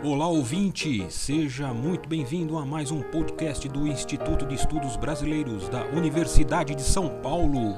Olá ouvinte, seja muito bem-vindo a mais um podcast do Instituto de Estudos Brasileiros da Universidade de São Paulo.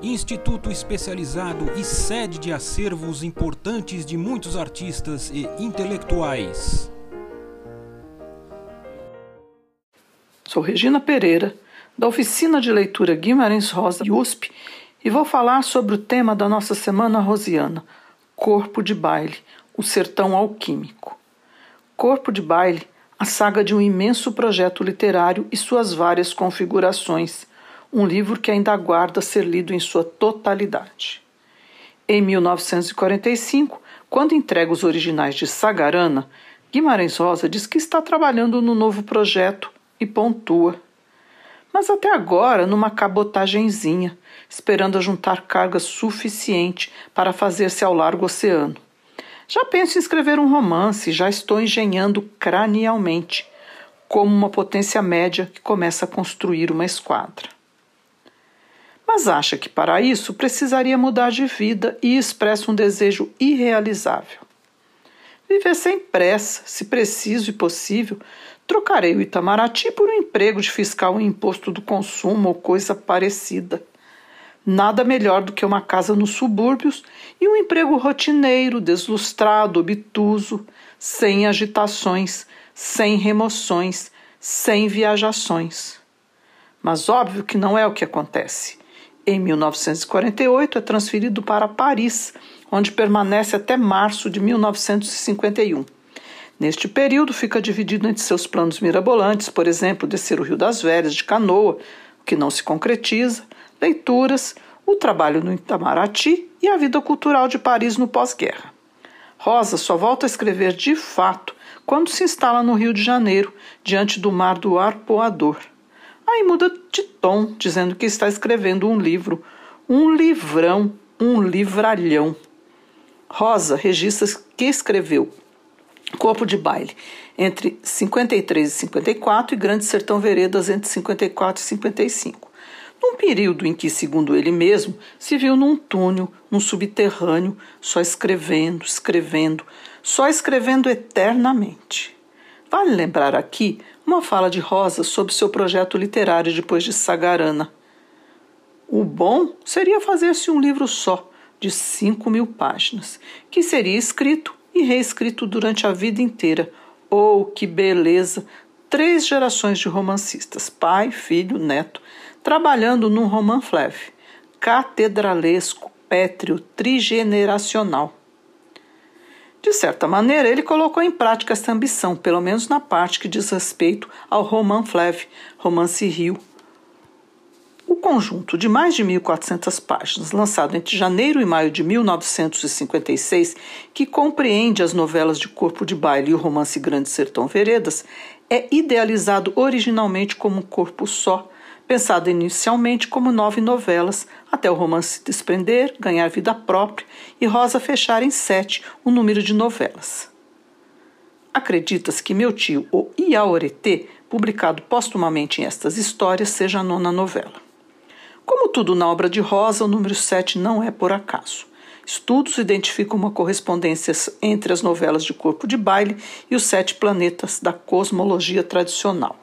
Instituto especializado e sede de acervos importantes de muitos artistas e intelectuais. Sou Regina Pereira, da Oficina de Leitura Guimarães Rosa, USP, e vou falar sobre o tema da nossa semana rosiana, Corpo de Baile o Sertão Alquímico. Corpo de Baile, a saga de um imenso projeto literário e suas várias configurações, um livro que ainda aguarda ser lido em sua totalidade. Em 1945, quando entrega os originais de Sagarana, Guimarães Rosa diz que está trabalhando no novo projeto e pontua. Mas até agora numa cabotagenzinha, esperando juntar carga suficiente para fazer-se ao largo oceano. Já penso em escrever um romance, já estou engenhando cranialmente, como uma potência média que começa a construir uma esquadra. Mas acha que para isso precisaria mudar de vida e expressa um desejo irrealizável. Viver sem pressa, se preciso e possível, trocarei o Itamaraty por um emprego de fiscal em imposto do consumo ou coisa parecida. Nada melhor do que uma casa nos subúrbios e um emprego rotineiro, deslustrado, obtuso, sem agitações, sem remoções, sem viajações. Mas óbvio que não é o que acontece. Em 1948 é transferido para Paris, onde permanece até março de 1951. Neste período, fica dividido entre seus planos mirabolantes, por exemplo, descer o Rio das Velhas de canoa, o que não se concretiza, leituras, o trabalho no Itamaraty e a vida cultural de Paris no pós-guerra. Rosa só volta a escrever de fato quando se instala no Rio de Janeiro, diante do mar do Arpoador. Aí muda de tom, dizendo que está escrevendo um livro, um livrão, um livralhão. Rosa registra que escreveu Corpo de Baile entre 53 e 54 e Grande Sertão Veredas entre 54 e 55 num período em que, segundo ele mesmo, se viu num túnel, num subterrâneo, só escrevendo, escrevendo, só escrevendo eternamente. Vale lembrar aqui uma fala de Rosa sobre seu projeto literário depois de Sagarana. O bom seria fazer-se um livro só, de cinco mil páginas, que seria escrito e reescrito durante a vida inteira. Oh, que beleza! Três gerações de romancistas, pai, filho, neto, trabalhando num roman fleuve, catedralesco, pétreo, trigeneracional. De certa maneira, ele colocou em prática esta ambição, pelo menos na parte que diz respeito ao roman fleuve, romance rio. O conjunto de mais de 1.400 páginas, lançado entre janeiro e maio de 1956, que compreende as novelas de Corpo de Baile e o romance Grande Sertão Veredas, é idealizado originalmente como um corpo só, pensado inicialmente como nove novelas, até o romance se desprender, ganhar vida própria e Rosa fechar em sete o número de novelas. Acredita-se que Meu Tio, o Iaoretê, publicado postumamente em estas histórias, seja a nona novela. Como tudo na obra de Rosa, o número 7 não é por acaso. Estudos identificam uma correspondência entre as novelas de Corpo de Baile e os sete planetas da cosmologia tradicional.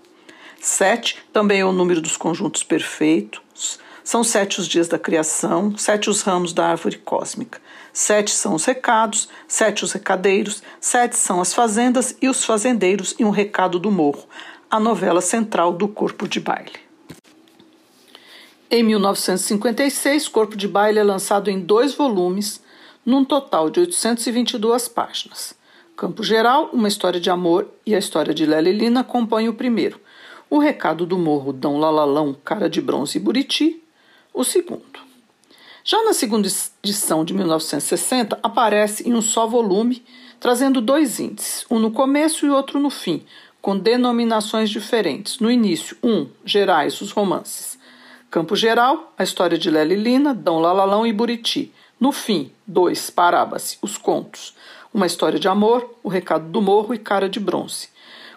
Sete também é o número dos conjuntos perfeitos. São sete os dias da criação, sete os ramos da árvore cósmica. Sete são os recados, sete os recadeiros, sete são as fazendas e os fazendeiros e um recado do morro, a novela central do Corpo de Baile. Em 1956, Corpo de Baile é lançado em dois volumes, num total de 822 páginas. Campo Geral, uma história de amor e a história de Lélia e Lina compõem o primeiro. O recado do morro Dão Lalalão, Cara de Bronze e Buriti, o segundo. Já na segunda edição de 1960, aparece em um só volume, trazendo dois índices, um no começo e outro no fim, com denominações diferentes. No início, um, gerais, os romances. Campo Geral, a história de Lélia Lina, Dão Lalalão e Buriti. No fim, dois, Parábase, os contos. Uma história de amor, o recado do morro e cara de bronze.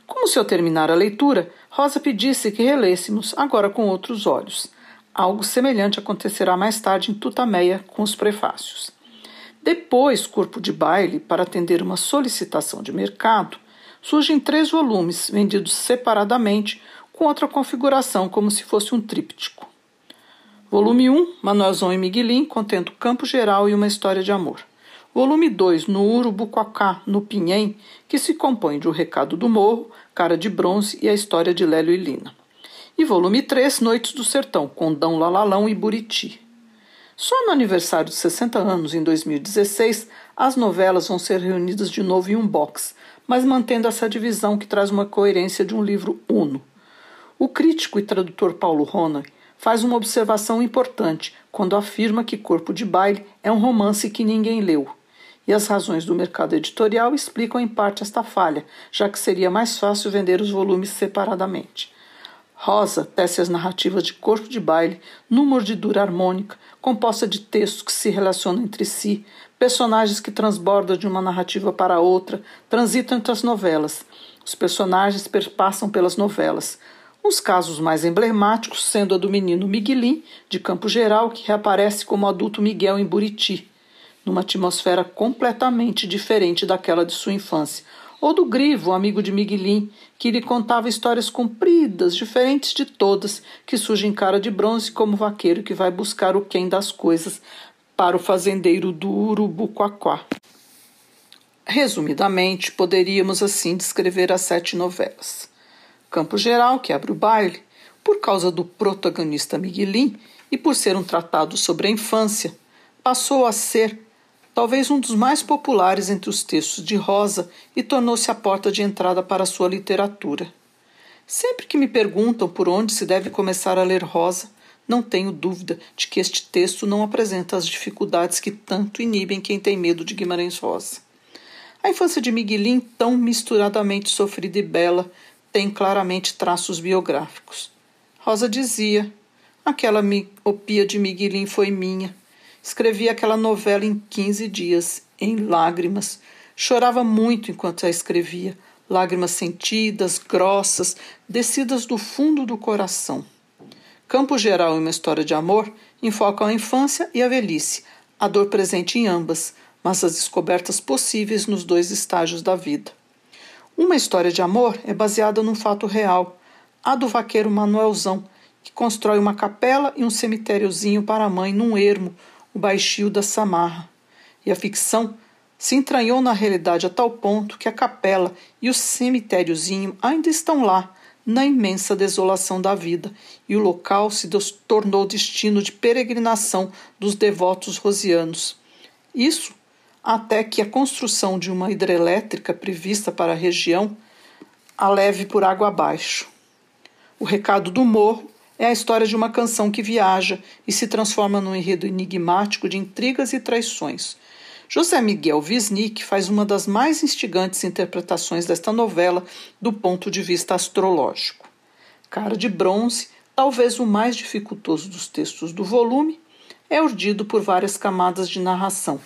Como se eu terminar a leitura, Rosa pedisse que relêssemos, agora com outros olhos. Algo semelhante acontecerá mais tarde em Tutameia com os prefácios. Depois, Corpo de Baile, para atender uma solicitação de mercado, surge em três volumes, vendidos separadamente, com outra configuração, como se fosse um tríptico. Volume 1, Manuelzão e Miguelin, contendo Campo Geral e uma história de amor. Volume 2, no Urubuquacá, no Pinhém, que se compõe de O Recado do Morro, Cara de Bronze e a história de Lélio e Lina. E volume 3, Noites do Sertão, com Dão Lalalão e Buriti. Só no aniversário de 60 anos, em 2016, as novelas vão ser reunidas de novo em um box, mas mantendo essa divisão que traz uma coerência de um livro uno. O crítico e tradutor Paulo Ronan faz uma observação importante quando afirma que Corpo de Baile é um romance que ninguém leu. E as razões do mercado editorial explicam em parte esta falha, já que seria mais fácil vender os volumes separadamente. Rosa tece as narrativas de corpo de baile numa mordidura harmônica, composta de textos que se relacionam entre si, personagens que transbordam de uma narrativa para outra, transitam entre as novelas. Os personagens perpassam pelas novelas. Uns casos mais emblemáticos sendo a do menino Miguelim, de Campo Geral, que reaparece como adulto Miguel em Buriti, numa atmosfera completamente diferente daquela de sua infância, ou do Grivo, amigo de Miguelim, que lhe contava histórias compridas, diferentes de todas, que surge em cara de bronze como vaqueiro que vai buscar o quem das coisas para o fazendeiro do Urubuquaquá. Resumidamente, poderíamos assim descrever as sete novelas. Campo Geral, que abre o baile, por causa do protagonista Miguelim e por ser um tratado sobre a infância, passou a ser talvez um dos mais populares entre os textos de Rosa e tornou-se a porta de entrada para sua literatura. Sempre que me perguntam por onde se deve começar a ler Rosa, não tenho dúvida de que este texto não apresenta as dificuldades que tanto inibem quem tem medo de Guimarães Rosa. A infância de Miguelin, tão misturadamente sofrida e bela, tem claramente traços biográficos. Rosa dizia: Aquela miopia de Miguelin foi minha. Escrevi aquela novela em 15 dias, em lágrimas. Chorava muito enquanto a escrevia, lágrimas sentidas, grossas, descidas do fundo do coração. Campo Geral e uma história de amor enfocam a infância e a velhice, a dor presente em ambas, mas as descobertas possíveis nos dois estágios da vida. Uma história de amor é baseada num fato real, a do vaqueiro Manuelzão, que constrói uma capela e um cemitériozinho para a mãe num ermo, o baixio da Samarra. E a ficção se entranhou na realidade a tal ponto que a capela e o cemitériozinho ainda estão lá, na imensa desolação da vida, e o local se tornou destino de peregrinação dos devotos rosianos. Isso até que a construção de uma hidrelétrica prevista para a região a leve por água abaixo. O recado do morro é a história de uma canção que viaja e se transforma num enredo enigmático de intrigas e traições. José Miguel Wisnik faz uma das mais instigantes interpretações desta novela do ponto de vista astrológico. Cara de Bronze, talvez o mais dificultoso dos textos do volume, é urdido por várias camadas de narração,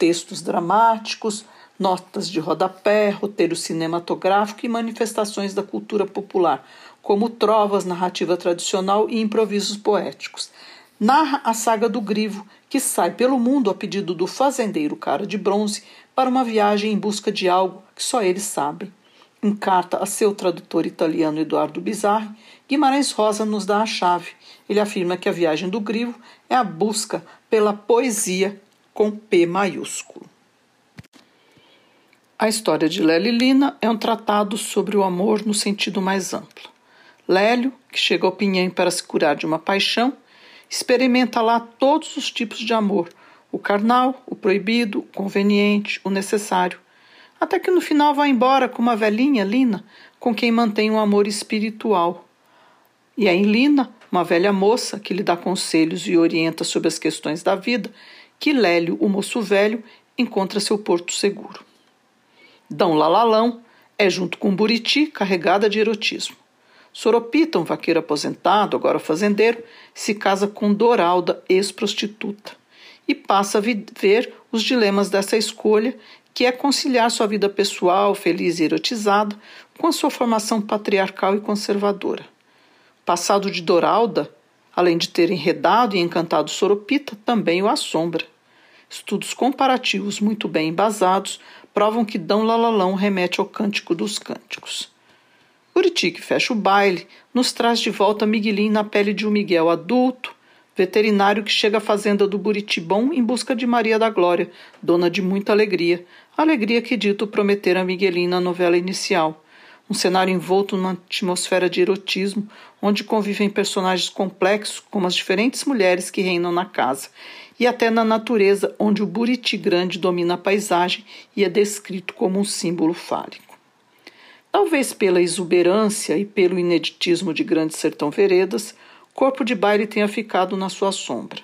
textos dramáticos, notas de rodapé, roteiro cinematográfico e manifestações da cultura popular, como trovas, narrativa tradicional e improvisos poéticos. Narra a saga do Grivo, que sai pelo mundo a pedido do fazendeiro Cara de Bronze para uma viagem em busca de algo que só eles sabem. Em carta a seu tradutor italiano Eduardo Bizarri, Guimarães Rosa nos dá a chave. Ele afirma que a viagem do Grivo é a busca pela poesia com P maiúsculo. A história de Lely Lina é um tratado sobre o amor no sentido mais amplo. Lélio, que chega ao Pinhém para se curar de uma paixão, experimenta lá todos os tipos de amor: o carnal, o proibido, o conveniente, o necessário. Até que no final vai embora com uma velhinha, Lina, com quem mantém um amor espiritual. E é em Lina, uma velha moça que lhe dá conselhos e orienta sobre as questões da vida, que Lélio, o moço velho, encontra seu porto seguro. Dão Lalalão é, junto com Buriti, carregada de erotismo. Soropita, um vaqueiro aposentado, agora fazendeiro, se casa com Doralda, ex-prostituta, e passa a viver os dilemas dessa escolha, que é conciliar sua vida pessoal, feliz e erotizada, com a sua formação patriarcal e conservadora. Passado de Doralda, além de ter enredado e encantado Soropita, também o assombra. Estudos comparativos muito bem embasados provam que Dão Lalalão remete ao Cântico dos Cânticos. Buriti, que fecha o baile, nos traz de volta Miguelim na pele de um Miguel adulto, veterinário que chega à fazenda do Buritibom em busca de Maria da Glória, dona de muita alegria, alegria que dito prometer a Miguelim na novela inicial. Um cenário envolto numa atmosfera de erotismo, onde convivem personagens complexos, como as diferentes mulheres que reinam na casa, e até na natureza, onde o buriti grande domina a paisagem e é descrito como um símbolo fálico. Talvez pela exuberância e pelo ineditismo de Grande Sertão Veredas, Corpo de Baile tenha ficado na sua sombra.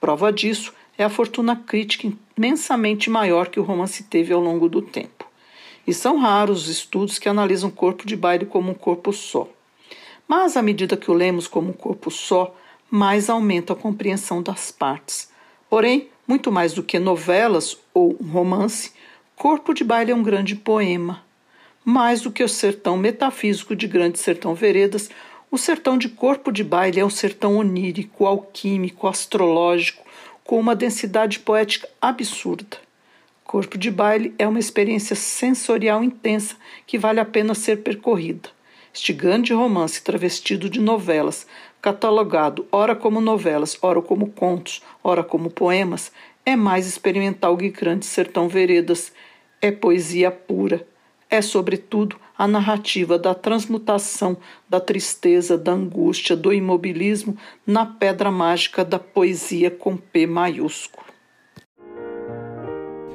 Prova disso é a fortuna crítica imensamente maior que o romance teve ao longo do tempo. E são raros os estudos que analisam Corpo de Baile como um corpo só. Mas à medida que o lemos como um corpo só, mais aumenta a compreensão das partes. Porém, muito mais do que novelas ou um romance, Corpo de Baile é um grande poema, mais do que o sertão metafísico de Grande Sertão Veredas, o sertão de corpo de baile é um sertão onírico, alquímico, astrológico, com uma densidade poética absurda. Corpo de baile é uma experiência sensorial intensa que vale a pena ser percorrida. Este grande romance travestido de novelas, catalogado ora como novelas, ora como contos, ora como poemas, é mais experimental que Grande Sertão Veredas. É poesia pura, é, sobretudo, a narrativa da transmutação da tristeza, da angústia, do imobilismo na pedra mágica da poesia com P maiúsculo.